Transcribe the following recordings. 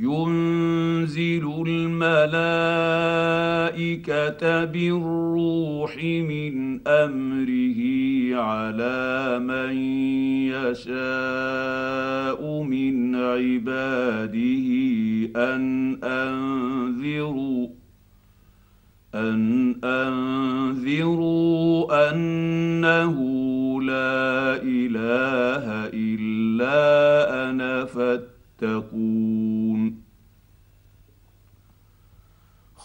ينزل الملائكة بالروح من أمره على من يشاء من عباده أن أنذروا أن أنذروا أنه لا إله إلا أنا فاتقون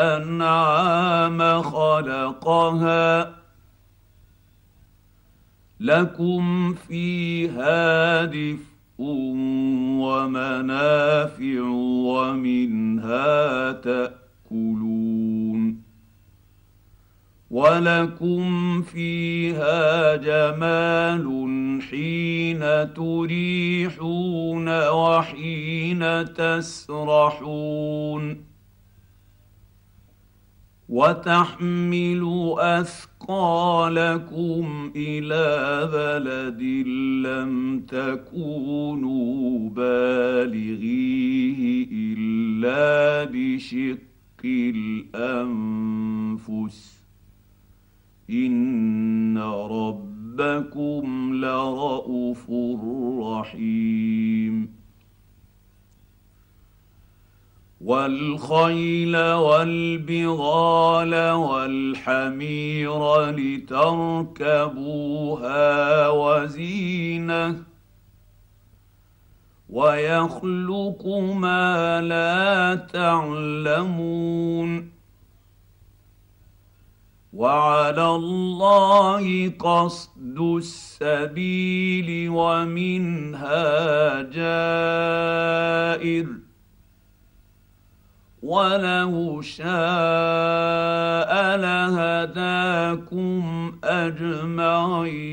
والأنعام خلقها لكم فيها دفء ومنافع ومنها تأكلون ولكم فيها جمال حين تريحون وحين تسرحون وتحملوا أثقالكم إلى بلد لم تكونوا بالغيه إلا بشق الأنفس. إن ربكم لرءوف رحيم. والخيل والبغال والحمير لتركبوها وزينة ويخلق ما لا تعلمون وعلى الله قصد السبيل ومنها جائر ولو شاء لهداكم اجمعين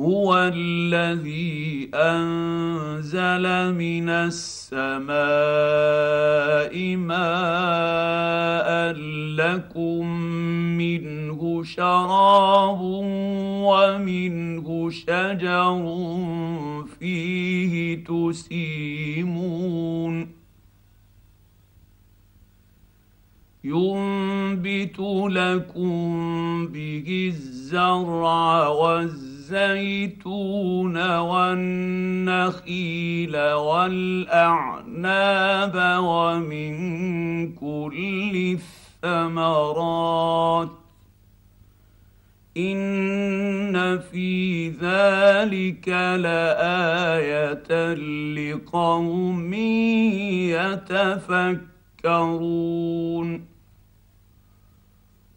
هو الذي أنزل من السماء ماء لكم منه شراب ومنه شجر فيه تسيمون. ينبت لكم به الزرع والزيتون والنخيل والأعناب ومن كل الثمرات. إن في ذلك لآية لقوم يتفكرون.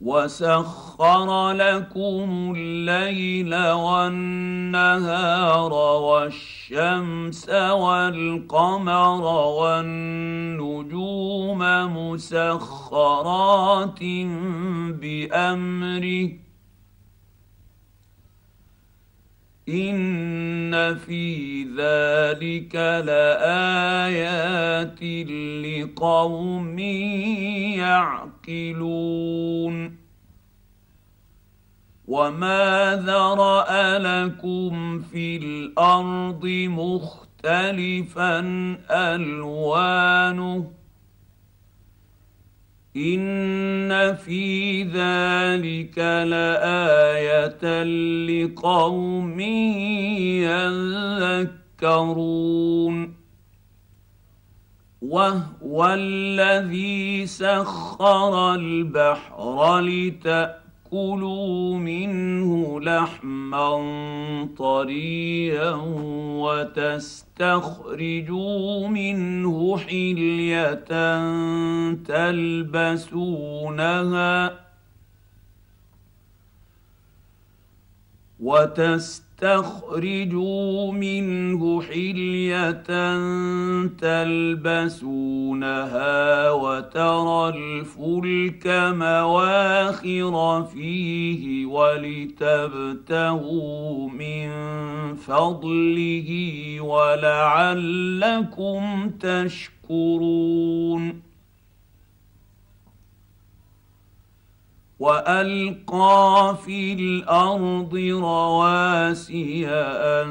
وسخر لكم الليل والنهار والشمس والقمر والنجوم مسخرات بامره ان في ذلك لايات لقوم يعقلون وما ذرا لكم في الأرض مختلفا الوانه ان في ذلك لايه لقوم يذكرون وهو الذي سخر البحر لتاكلوا منه لحما طريا وتستخرجوا منه حليه تلبسونها وتستخرجوا منه حلية تلبسونها وترى الفلك مواخر فيه ولتبتغوا من فضله ولعلكم تشكرون وألقى في الأرض رواسي أن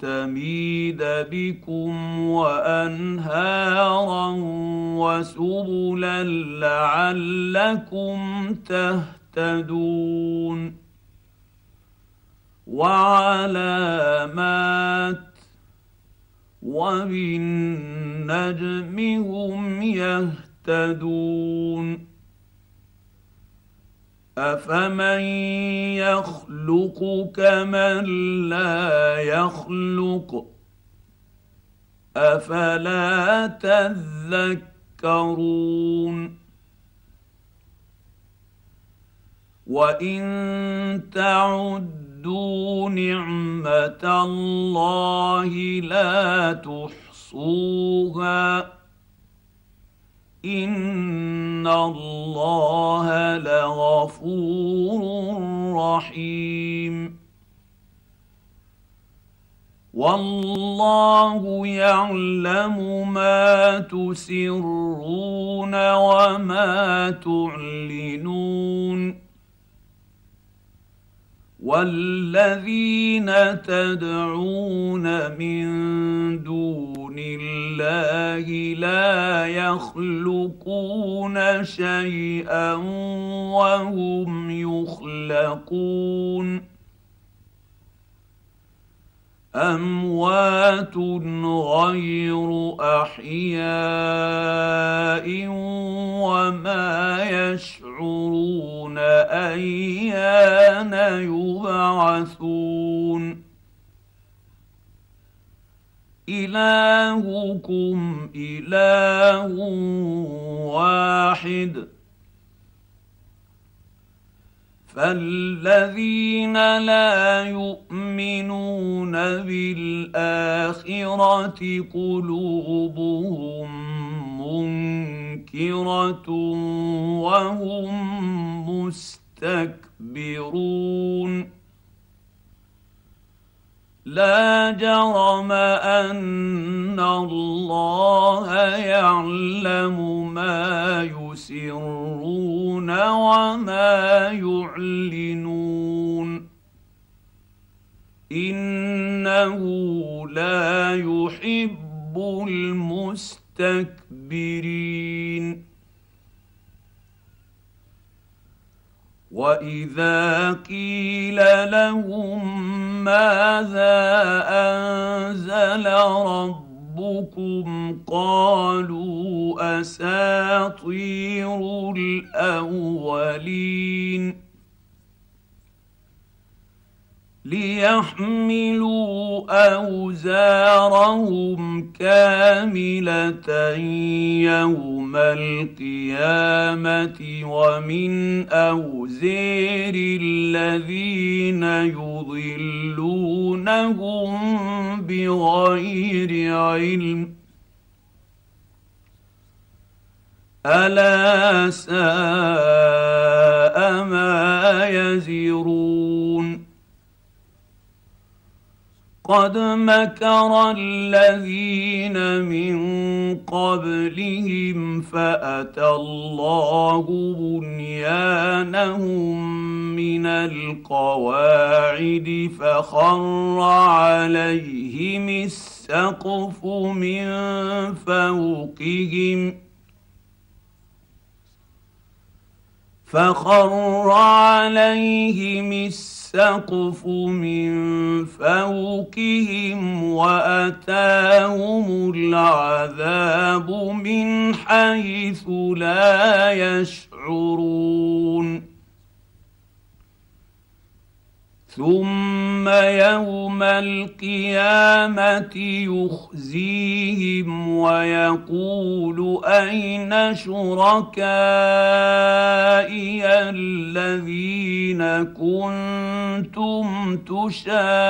تميد بكم وأنهارا وسبلا لعلكم تهتدون وعلامات وبالنجم هم يهتدون افمن يخلق كمن لا يخلق؟ افلا تذكرون؟ وان تعدوا نعمه الله لا تحصوها ان الله لغفور رحيم والله يعلم ما تسرون وما تعلنون والذين تدعون من دون الله لا يخلقون شيئا وهم يخلقون اموات غير احياء وما يشعرون أيان يبعثون. إلهكم إله واحد. فالذين لا يؤمنون بالآخرة قلوبهم منكره وهم مستكبرون لا جرم ان الله يعلم ما يسرون وما يعلنون انه لا يحب المستكبرين وإذا قيل لهم ماذا أنزل ربكم قالوا أساطير الأولين. ليحملوا أوزارهم كاملة يوم القيامة ومن أوزير الذين يضلونهم بغير علم. ألا ساء قد مكر الذين من قبلهم فاتى الله بنيانهم من القواعد فخر عليهم السقف من فوقهم فخر عليهم السقف السقف من فوقهم وأتاهم العذاب من حيث لا يشعرون ثم يوم القيامه يخزيهم ويقول اين شركائي الذين كنتم تشاقون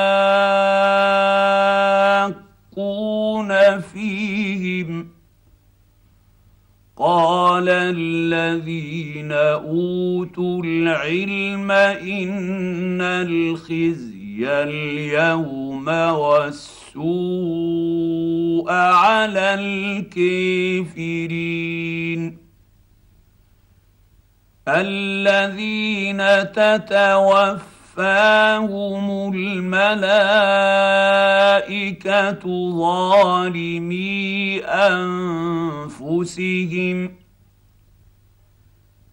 فيهم قال الذين أوتوا العلم إن الخزي اليوم والسوء على الكافرين. الذين تتوفى توفاهم الملائكه ظالمي انفسهم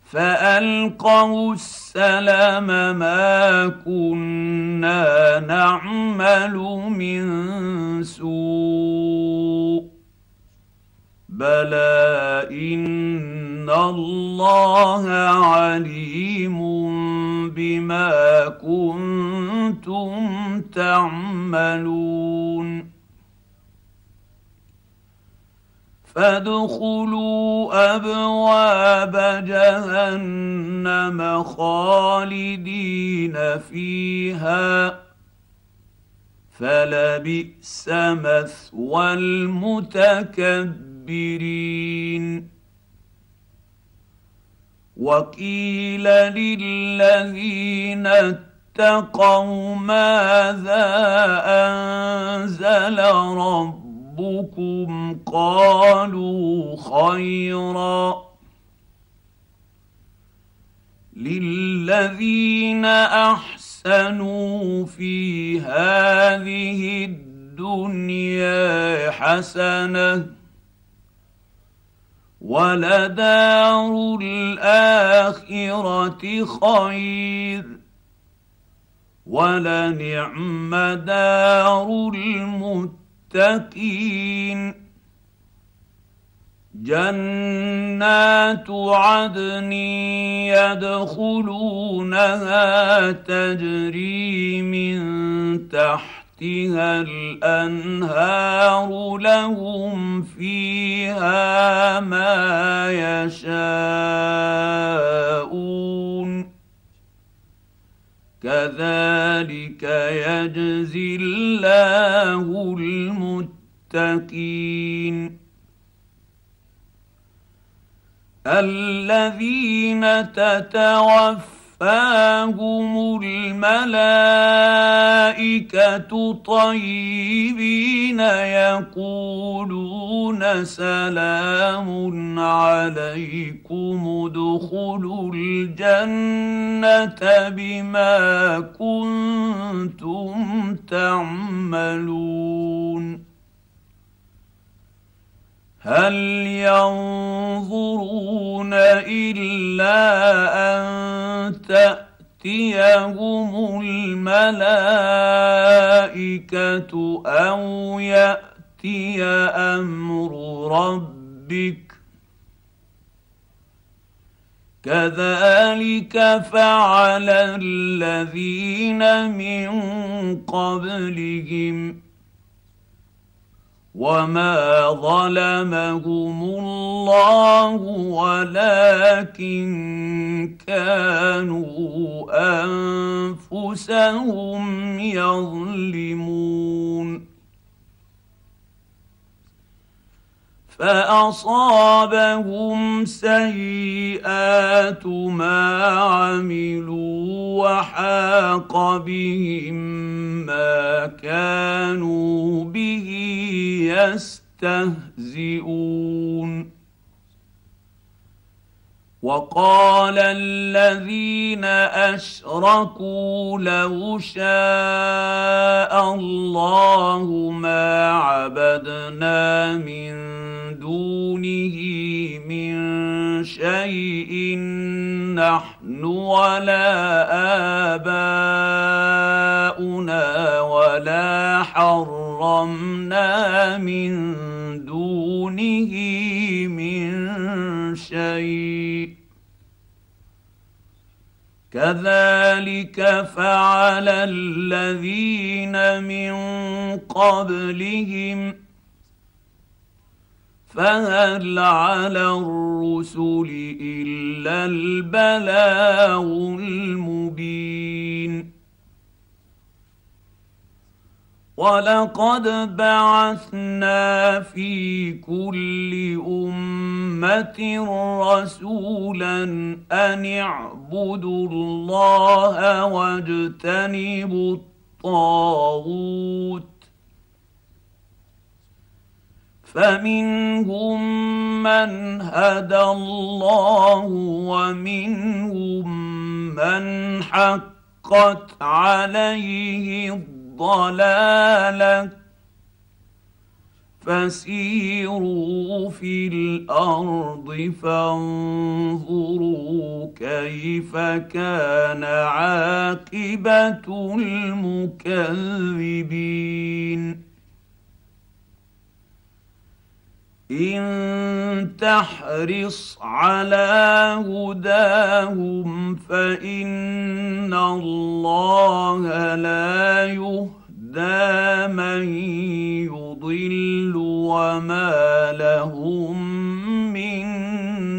فالقوا السلم ما كنا نعمل من سوء بلى ان الله عليم بما كنتم تعملون فادخلوا أبواب جهنم خالدين فيها فلبئس مثوى المتكبرين وقيل للذين اتقوا ماذا انزل ربكم قالوا خيرا للذين احسنوا في هذه الدنيا حسنه ولدار الاخره خير. ولنعم دار المتقين جنات عدن يدخلونها تجري من تحت تحتها الأنهار لهم فيها ما يشاءون. كذلك يجزي الله المتقين. الذين تتوفى توفاهم الملائكه طيبين يقولون سلام عليكم ادخلوا الجنه بما كنتم تعملون هل ينظرون إلا أن تأتيهم الملائكة أو يأتي أمر ربك؟ كذلك فعل الذين من قبلهم. وما ظلمهم الله ولكن كانوا انفسهم يظلمون فأصابهم سيئات ما عملوا وحاق بهم ما كانوا به يستهزئون. وقال الذين أشركوا لو شاء الله ما عبدنا من دونه من شيء نحن ولا اباؤنا ولا حرمنا من دونه من شيء. كذلك فعل الذين من قبلهم فهل على الرسل إلا البلاغ المبين؟ ولقد بعثنا في كل امه رسولا ان اعبدوا الله واجتنبوا الطاغوت فمنهم من هدى الله ومنهم من حقت عليه الضلالة. فسيروا في الأرض فانظروا كيف كان عاقبة المكذبين. إن تحرص على هداهم فإن الله لا يهدى من يضل وما لهم من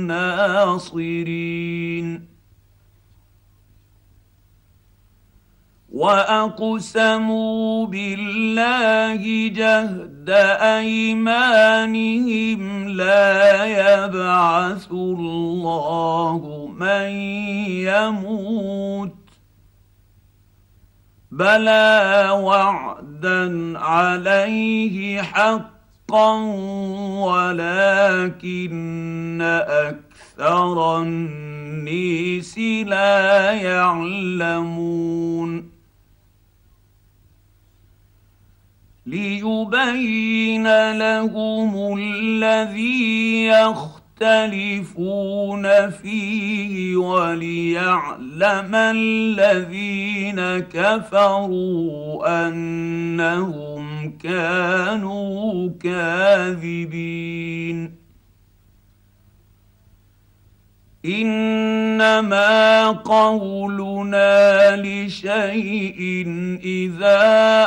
ناصرين. وأقسموا بالله جهد أيمانهم لا يبعث الله من يموت بلى وعدا عليه حقا ولكن أكثر النيس لا يعلمون ليبين لهم الذي يختلفون فيه وليعلم الذين كفروا أنهم كانوا كاذبين. إنما قولنا لشيء إذا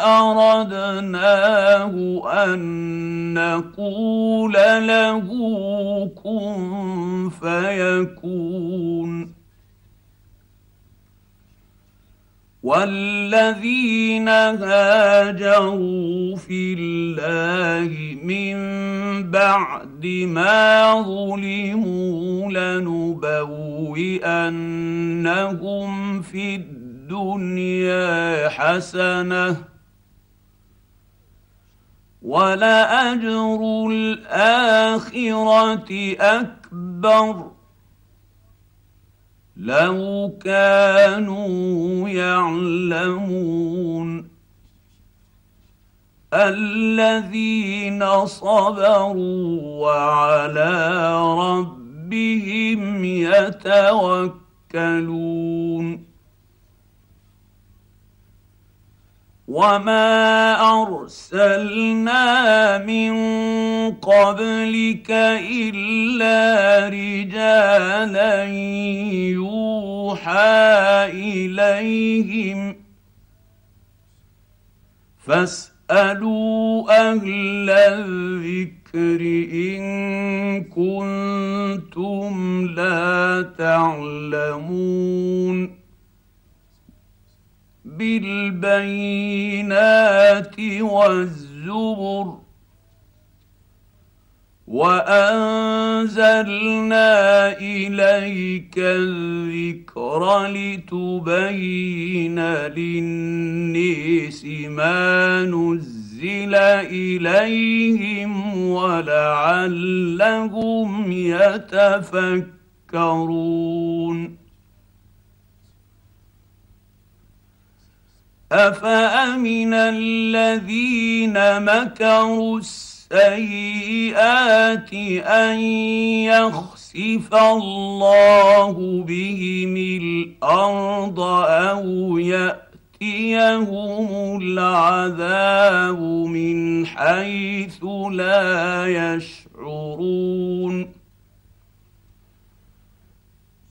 أردناه أن نقول له كن فيكون. والذين هاجروا في الله من بعد ما ظلموا لنبوئنهم في الدنيا حسنه ولاجر الاخره اكبر لو كانوا يعلمون الذين صبروا وعلى ربهم يتوكلون وما ارسلنا من قبلك الا رجالا يوحى اليهم فاسالوا أهل الذكر ان كنتم لا تعلمون بالبينات والزبر وأنزلنا إليك الذكر لتبين للنيس ما نزل إليهم ولعلهم يتفكرون أفأمن الذين مكروا السيئات أن يخسف الله بهم الأرض أو ياتي يأتيهم العذاب من حيث لا يشعرون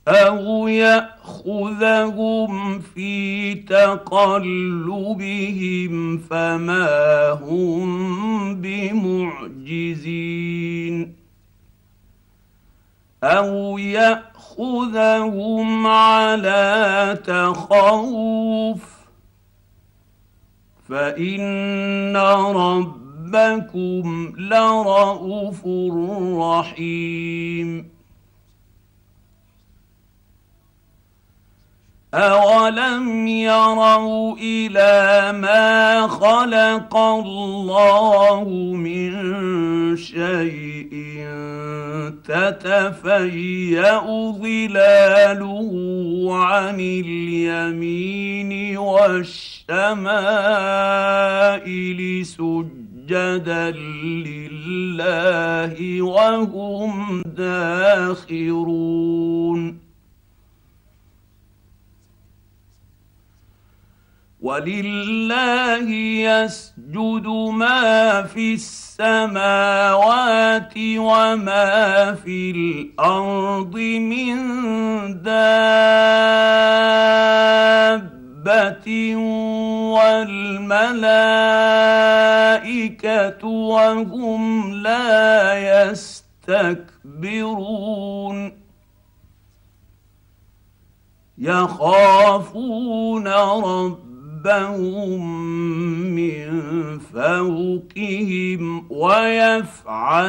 أو ياخذهم في تقلبهم فما هم بمعجزين أو ياخذهم على تخوف فان ربكم لرءوف رحيم اولم يروا إلى ما خلق الله من شيء تتفيا ظلاله عن اليمين والشمائل سجدا لله وهم داخرون ولله يسجد ما في السماوات وما في الأرض من دابة والملائكة وهم لا يستكبرون يخافون رب ربهم من فوقهم ويفعلون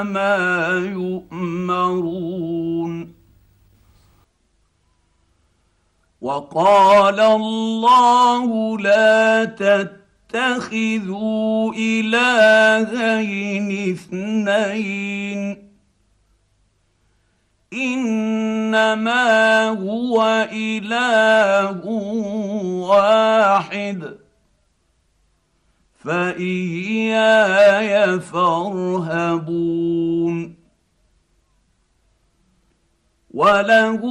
ما يؤمرون وقال الله لا تتخذوا الهين اثنين إنما هو إله واحد. فإياي فارهبون. وله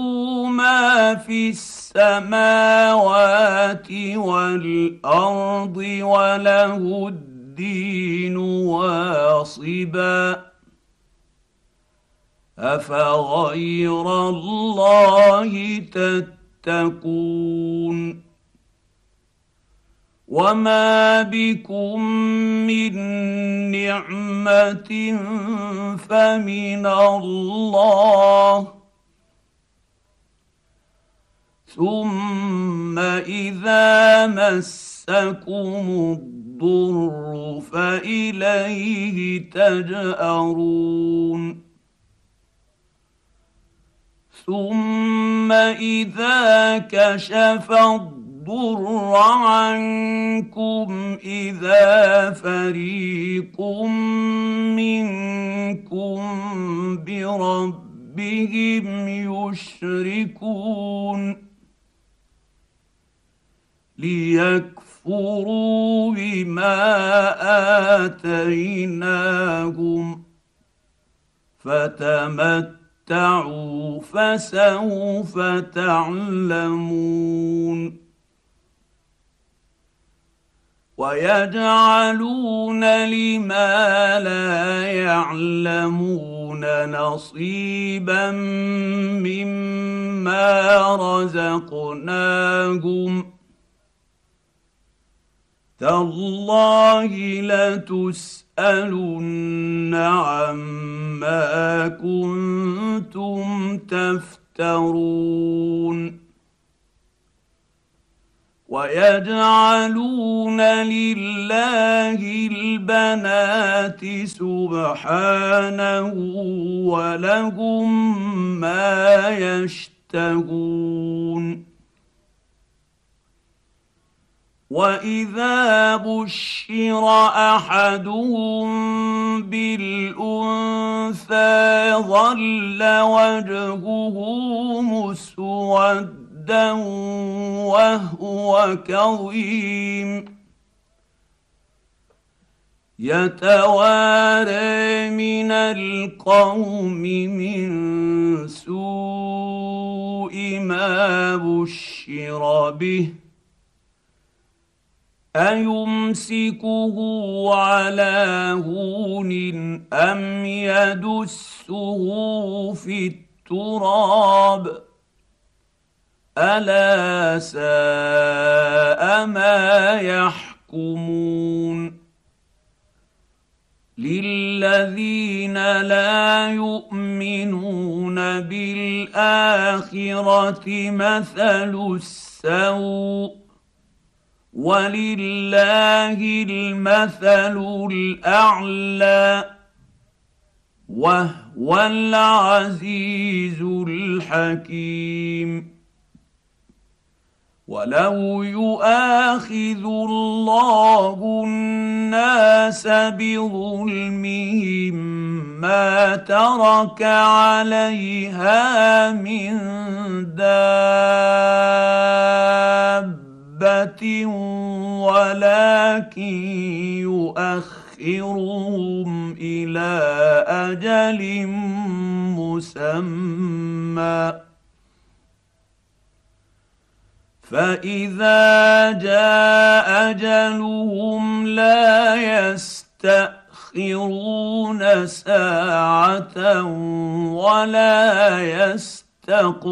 ما في السماوات والأرض وله الدين واصبا. أفغير الله تتقون؟ وما بكم من نعمة فمن الله. ثم إذا مسكم الضر فإليه تجأرون. ثم إذا كشف الضر عنكم إذا فريق منكم بربهم يشركون ليكفروا بما آتيناهم فتمت تمتعوا فسوف تعلمون ويجعلون لما لا يعلمون نصيبا مما رزقناهم تالله لتسالن عما كنتم تفترون ويجعلون لله البنات سبحانه ولهم ما يشتهون واذا بشر احدهم بالانثى ظل وجهه مسودا وهو كظيم يتوارى من القوم من سوء ما بشر به ايمسكه على هون ام يدسه في التراب الا ساء ما يحكمون للذين لا يؤمنون بالاخره مثل السوء ولله المثل الأعلى وهو العزيز الحكيم. ولو يؤاخذ الله الناس بظلمهم ما ترك عليها من دابه ولكن يؤخرهم إلى أجل مسمى فاذا جاء اجلهم لا يستاخرون ساعه ولا يستقدمون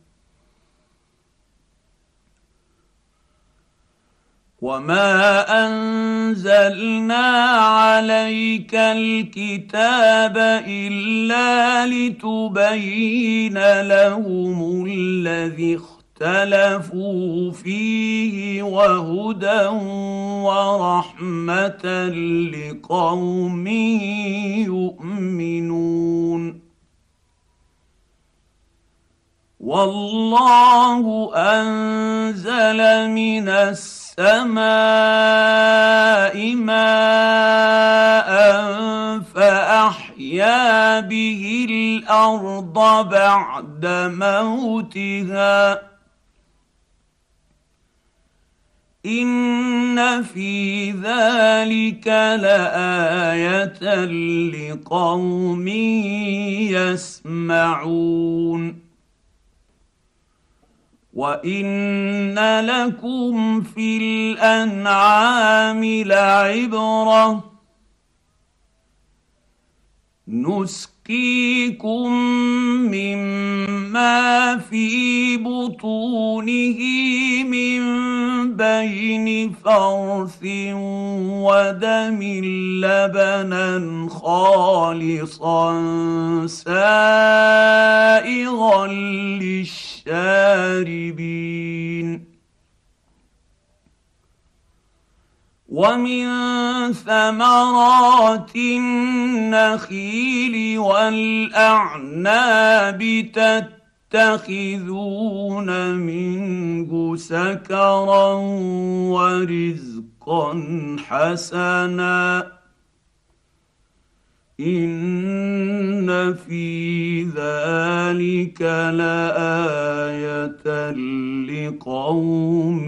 وما انزلنا عليك الكتاب الا لتبين لهم الذي اختلفوا فيه وهدى ورحمه لقوم يؤمنون والله انزل من السماء السماء ماء فأحيا به الأرض بعد موتها. إن في ذلك لآية لقوم يسمعون. وان لكم في الانعام لعبره. نسقيكم مما في بطونه من بين فرث ودم لبنا خالصا سائغا للشرب ومن ثمرات النخيل والأعناب تتخذون منه سكرا ورزقا حسنا. إن في ذلك لآية لقوم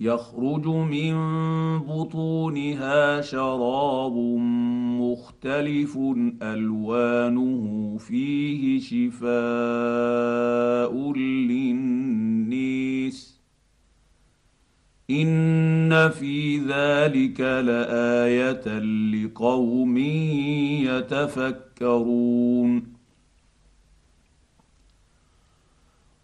يخرج من بطونها شراب مختلف ألوانه فيه شفاء للنيس. إن في ذلك لآية لقوم يتفكرون.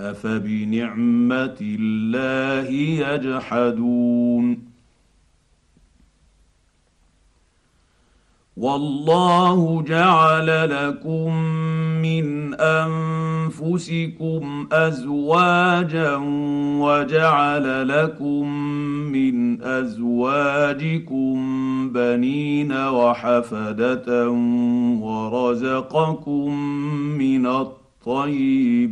افبنعمه الله يجحدون والله جعل لكم من انفسكم ازواجا وجعل لكم من ازواجكم بنين وحفده ورزقكم من الطيبات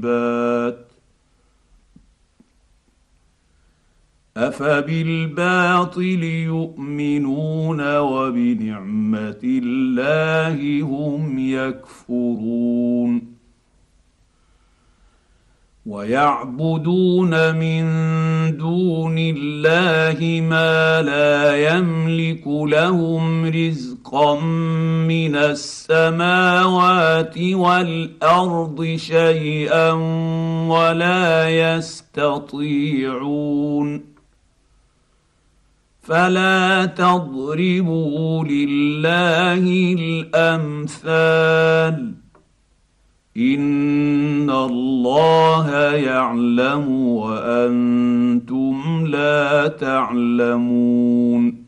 أفبالباطل يؤمنون وبنعمة الله هم يكفرون ويعبدون من دون الله ما لا يملك لهم رزقا من السماوات والأرض شيئا ولا يستطيعون فلا تضربوا لله الأمثال. إن الله يعلم وأنتم لا تعلمون.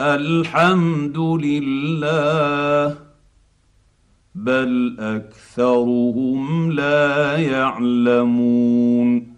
الحمد لله بل أكثرهم لا يعلمون.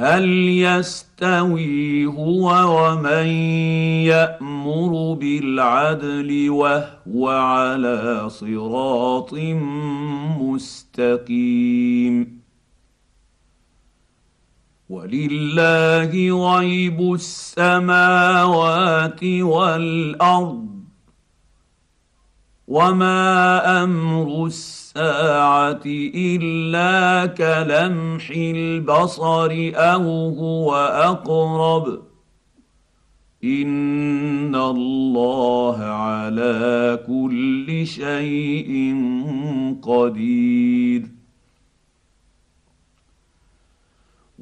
هل يستوي هو ومن يأمر بالعدل وهو على صراط مستقيم؟ ولله غيب السماوات والأرض وما أمر الساعة الا كلمح البصر أو هو اقرب ان الله على كل شيء قدير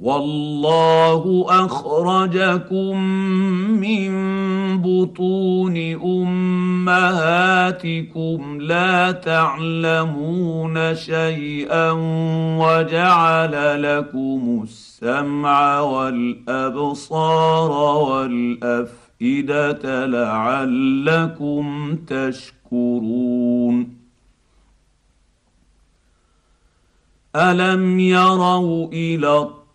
والله أخرجكم من بطون أمهاتكم لا تعلمون شيئا وجعل لكم السمع والأبصار والأفئدة لعلكم تشكرون. ألم يروا إلى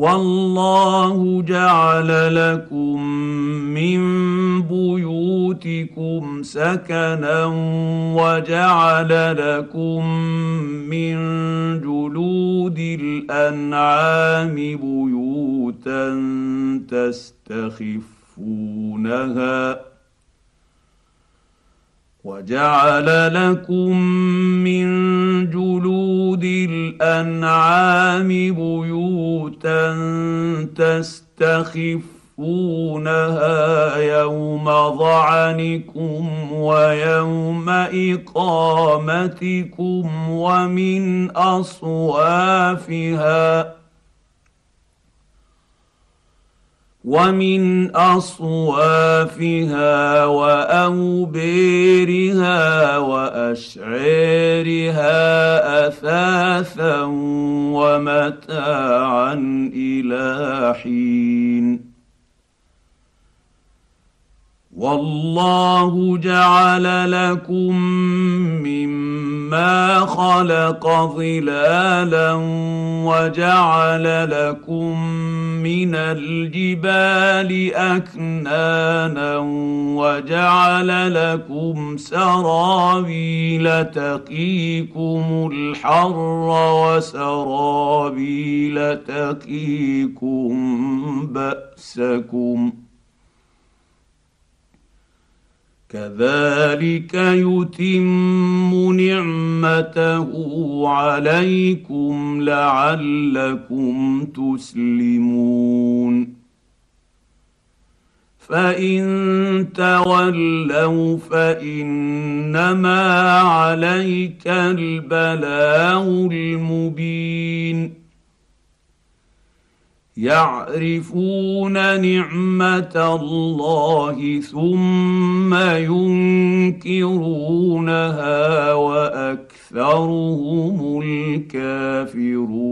والله جعل لكم من بيوتكم سكنا وجعل لكم من جلود الأنعام بيوتا تستخفونها وجعل لكم من جلود الأنعام بيوتا تستخفونها يوم ظعنكم ويوم إقامتكم ومن أصوافها ومن أصوافها واوبيرها واشعيرها أثاثا ومتاعا إلى حين. والله جعل لكم مما خلق ظلالا وجعل لكم من الجبال اكنانا وجعل لكم سرابيل تقيكم الحر وسرابيل تقيكم باسكم كذلك يتم نعمته عليكم لعلكم تسلمون. فإن تولوا فإنما عليك البلاغ المبين. يعرفون نعمة الله ثم ينكرونها وأكثرهم الكافرون.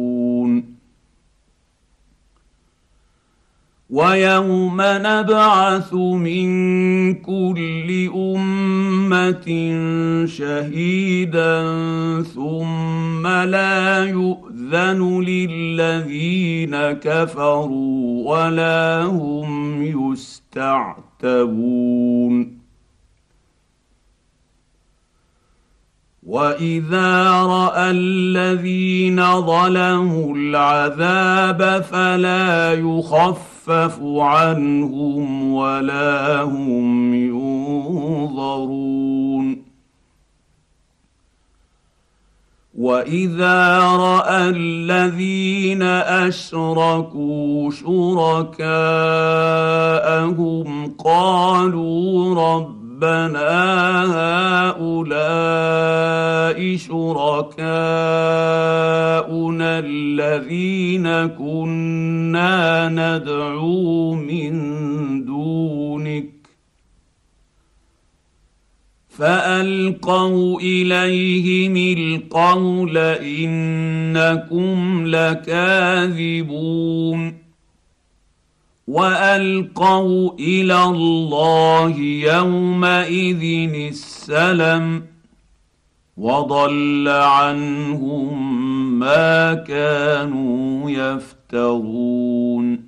ويوم نبعث من كل أمة شهيدا ثم لا يؤذن للذين كفروا ولا هم يستعتبون واذا راى الذين ظلموا العذاب فلا يخف يخفف عنهم ولا هم ينظرون واذا راى الذين اشركوا شركاءهم قالوا رب ربنا هؤلاء شركاؤنا الذين كنا ندعو من فألقوا اليهم القول إنكم لكاذبون وألقوا إلى الله يومئذ السلم وضل عنهم ما كانوا يفترون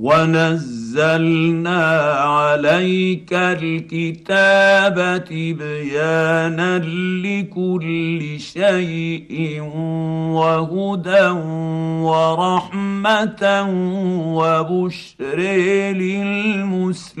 ونزلنا عليك الكتاب تبيانا لكل شيء وهدى ورحمه وبشر للمسلمين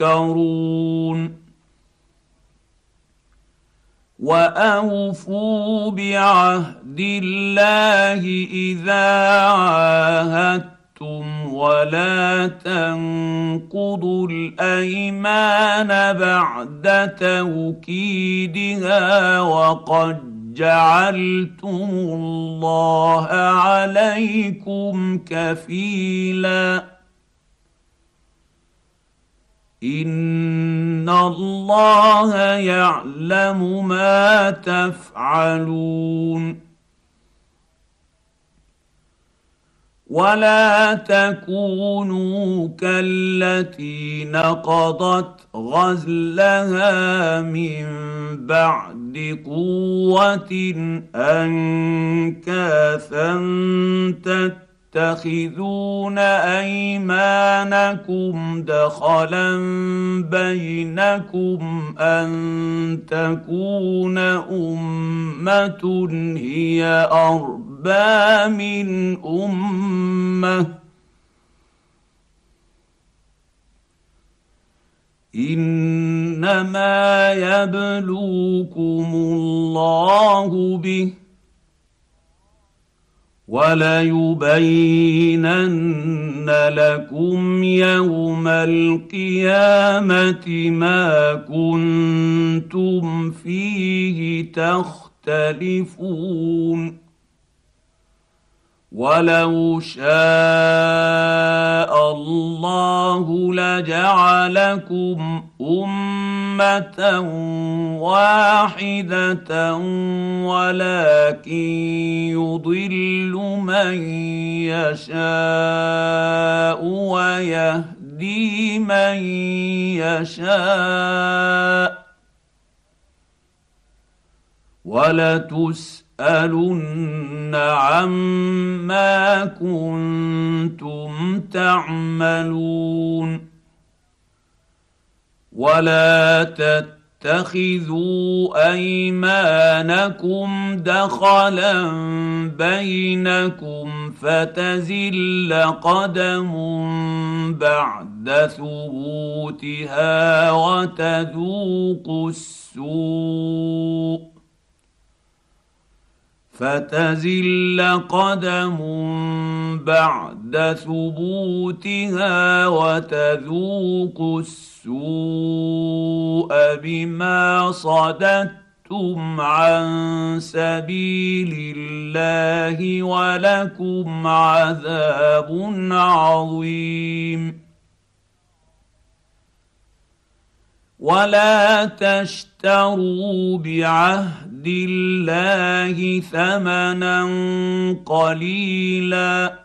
تذكرون وأوفوا بعهد الله إذا عاهدتم ولا تنقضوا الأيمان بعد توكيدها وقد جعلتم الله عليكم كفيلا. ان الله يعلم ما تفعلون ولا تكونوا كالتي نقضت غزلها من بعد قوه انكاثا تتبعون تتخذون أيمانكم دخلا بينكم أن تكون أمة هي أربى من أمة. إنما يبلوكم الله به وليبينن لكم يوم القيامة ما كنتم فيه تختلفون. ولو شاء الله لجعلكم امه واحدة ولكن يضل من يشاء ويهدي من يشاء ولتسأل تسألن عما كنتم تعملون. ولا تتخذوا أيمانكم دخلا بينكم فتزل قدم بعد ثبوتها وتذوقوا السوء. فتزل قدم بعد ثبوتها وتذوق السوء بما صددتم عن سبيل الله ولكم عذاب عظيم. ولا تشتروا بعهد الله ثمنا قليلا.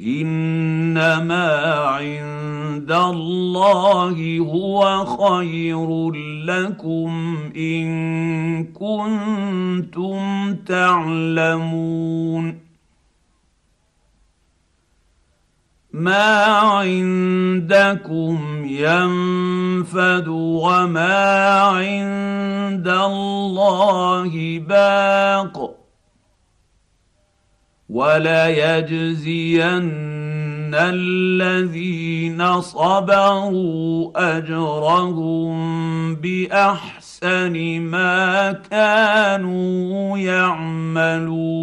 إنما عند الله هو خير لكم إن كنتم تعلمون. ما عندكم ينفد وما عند الله باق وليجزين الذين صبروا أجرهم بأحسن ما كانوا يعملون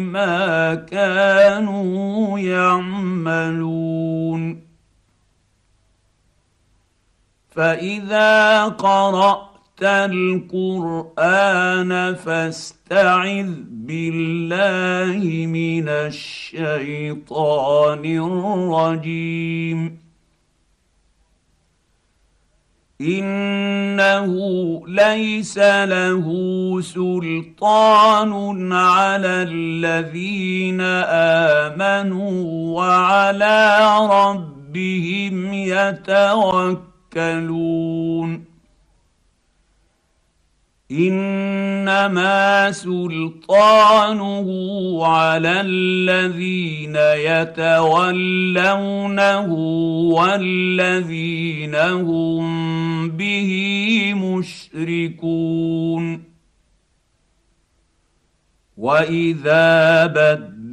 ما كانوا يعملون. فإذا قرأت القرآن فاستعذ بالله من الشيطان الرجيم. إنه ليس له سلطان على الذين آمنوا وعلى ربهم يتوكلون. إنما سلطانه على الذين يتولونه والذين هم به مشركون. وإذا بدل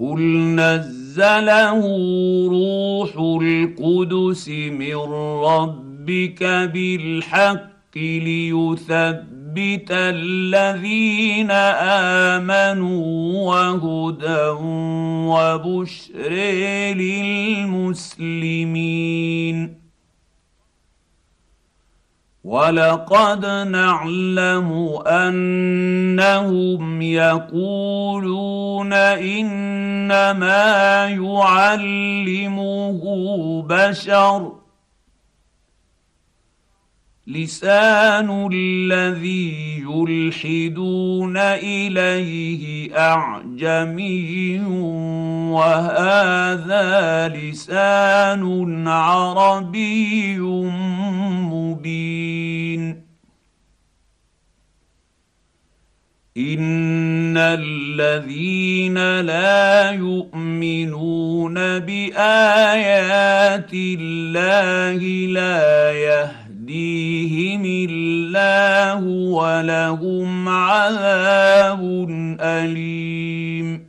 قل نزله روح القدس من ربك بالحق ليثبت الذين امنوا وهدى وبشر للمسلمين ولقد نعلم انهم يقولون انما يعلمه بشر لسان الذي يلحدون إليه أعجمي وهذا لسان عربي مبين. إن الذين لا يؤمنون بآيات الله لا يهدون يهديهم الله ولهم عذاب أليم.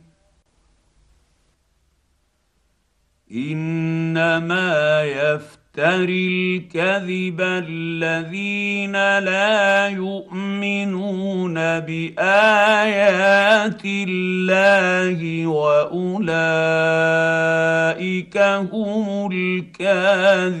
إنما يفتري الكذب الذين لا يؤمنون بآيات الله وأولئك هم الكاذبون.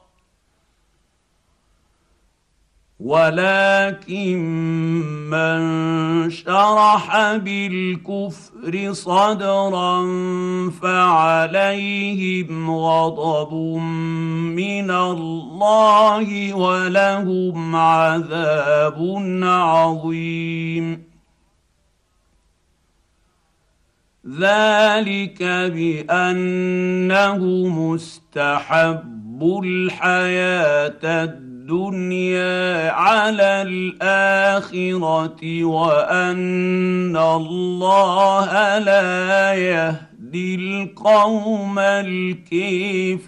ولكن من شرح بالكفر صدرا فعليهم غضب من الله ولهم عذاب عظيم. ذلك بأنه مستحب الحياة الدنيا على الآخرة وأن الله لا يهدي القوم الكافرين.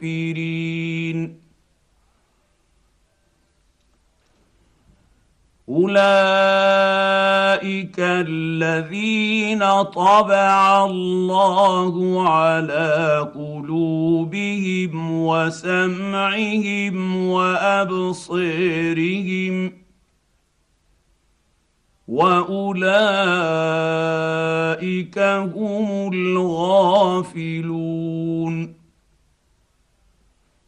أولئك الذين طبع الله على قلوبهم وسمعهم وابصيرهم وأولئك هم الغافلون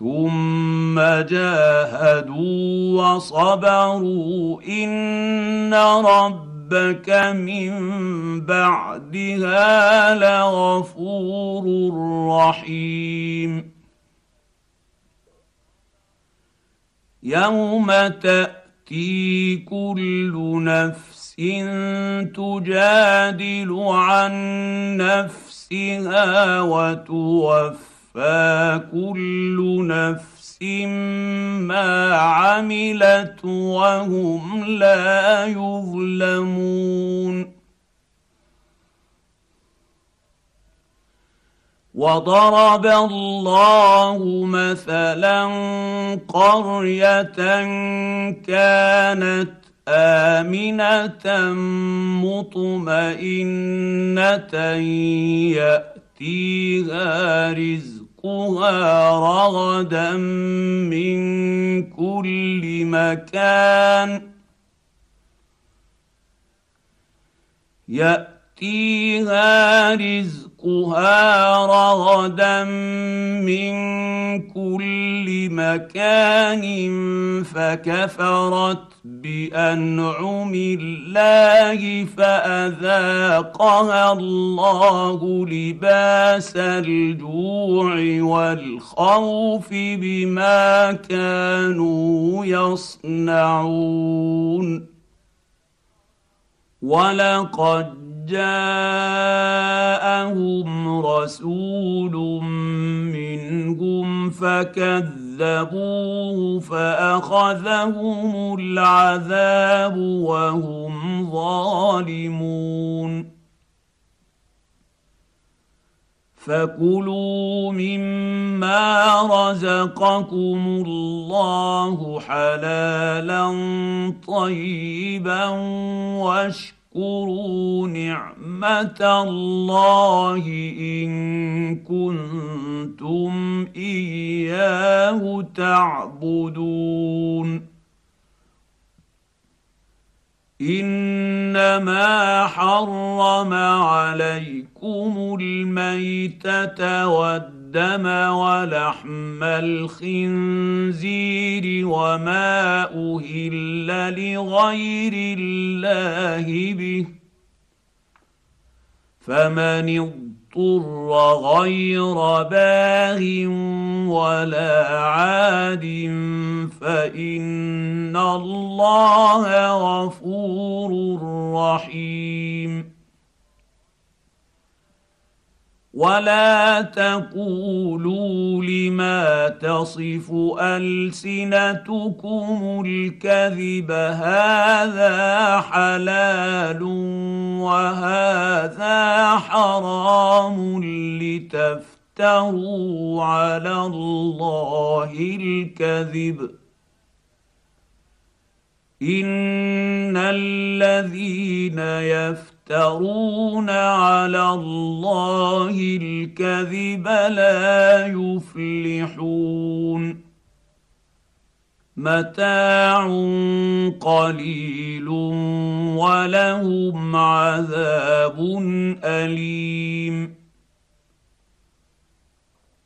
ثم جاهدوا وصبروا. إن ربك من بعدها لغفور رحيم. يوم تأتي كل نفس تجادل عن نفسها وتوفى توفى كل نفس ما عملت وهم لا يظلمون. وضرب الله مثلا قرية كانت آمنة مطمئنة ياتيها رزقها رغدا من كل مكان. ياتيها رزقها رغدا من كل مكان فكفرت بأنعم الله فأذاقها الله لباس الجوع والخوف بما كانوا يصنعون. ولقد جاءهم رسول منهم فكذبوه فأخذهم العذاب وهم ظالمون. فكلوا مما رزقكم الله حلالا طيبا واشكروا اذكروا نعمة الله إن كنتم إياه تعبدون. إنما حرم عليكم الميتة والدم الدم ولحم الخنزير وما أهل لغير الله به. فمن غير باغ ولا عاد فإن الله غفور رحيم. ولا تقولوا لما تصف السنتكم الكذب هذا حلال وهذا حرام لتفتروا على الله الكذب ان الذين يفترون يفترون على الله الكذب لا يفلحون. متاع قليل ولهم عذاب أليم.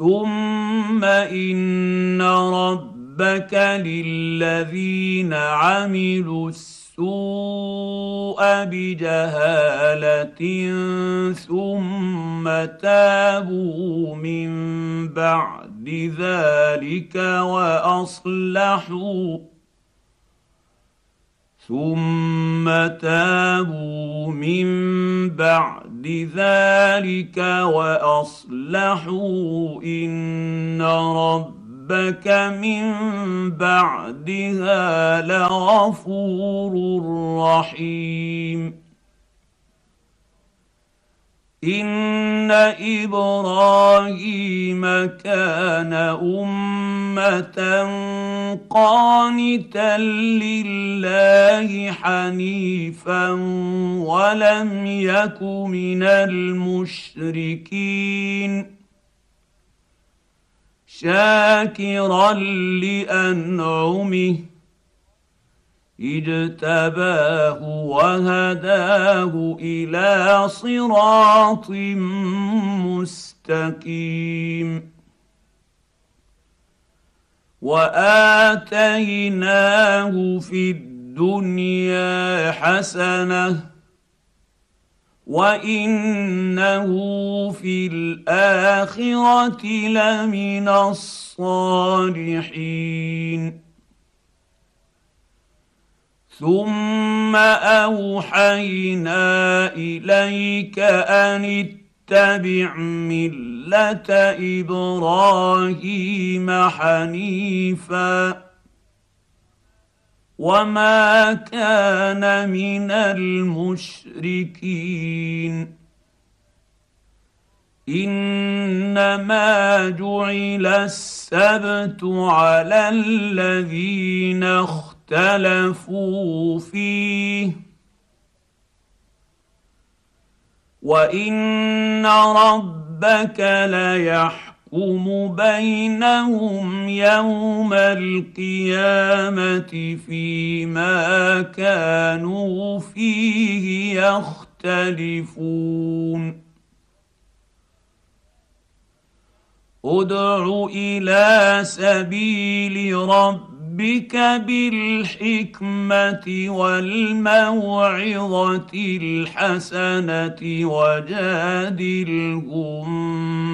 ثم ان ربك للذين عملوا السوء بجهاله ثم تابوا من بعد ذلك واصلحوا ثم تابوا من بعد ذلك وأصلحوا إن ربك من بعدها لغفور رحيم. ان إبراهيم كان امه قانتا لله حنيفا ولم يك من المشركين شاكرا لانعمه اجتباه وهداه إلى صراط مستقيم. وآتيناه في الدنيا حسنة وإنه في الآخرة لمن الصالحين. ثم اوحينا اليك ان اتبع مله إبراهيم حنيفا وما كان من المشركين انما جعل السبت على الذين اختاروا اختلفوا فيه. وإن ربك ليحكم بينهم يوم القيامة فيما كانوا فيه يختلفون. ادع إلى سبيل ربك ربك بالحكمة والموعظة الحسنة وجادلهم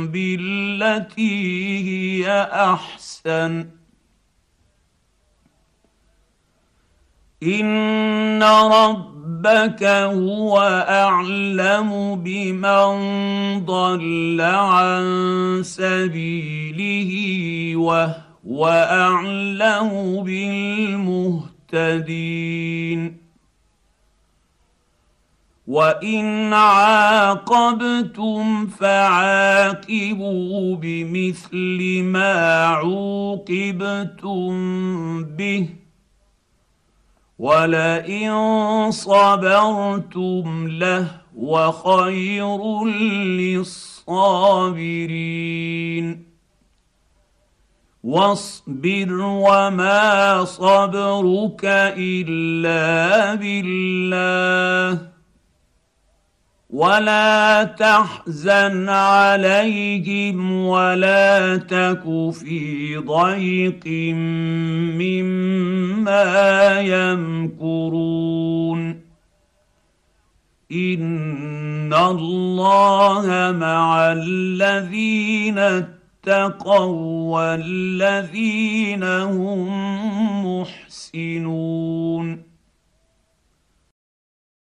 بالتي هي أحسن. إن ربك هو أعلم بمن ضل عن سبيله وهو واعلم بالمهتدين وان عاقبتم فعاقبوا بمثل ما عوقبتم به ولئن صبرتم لهو خير للصابرين واصبر وما صبرك إلا بالله. ولا تحزن عليهم ولا تك في ضيق مما يمكرون. إن الله مع الذين اتقوا والذين هم محسنون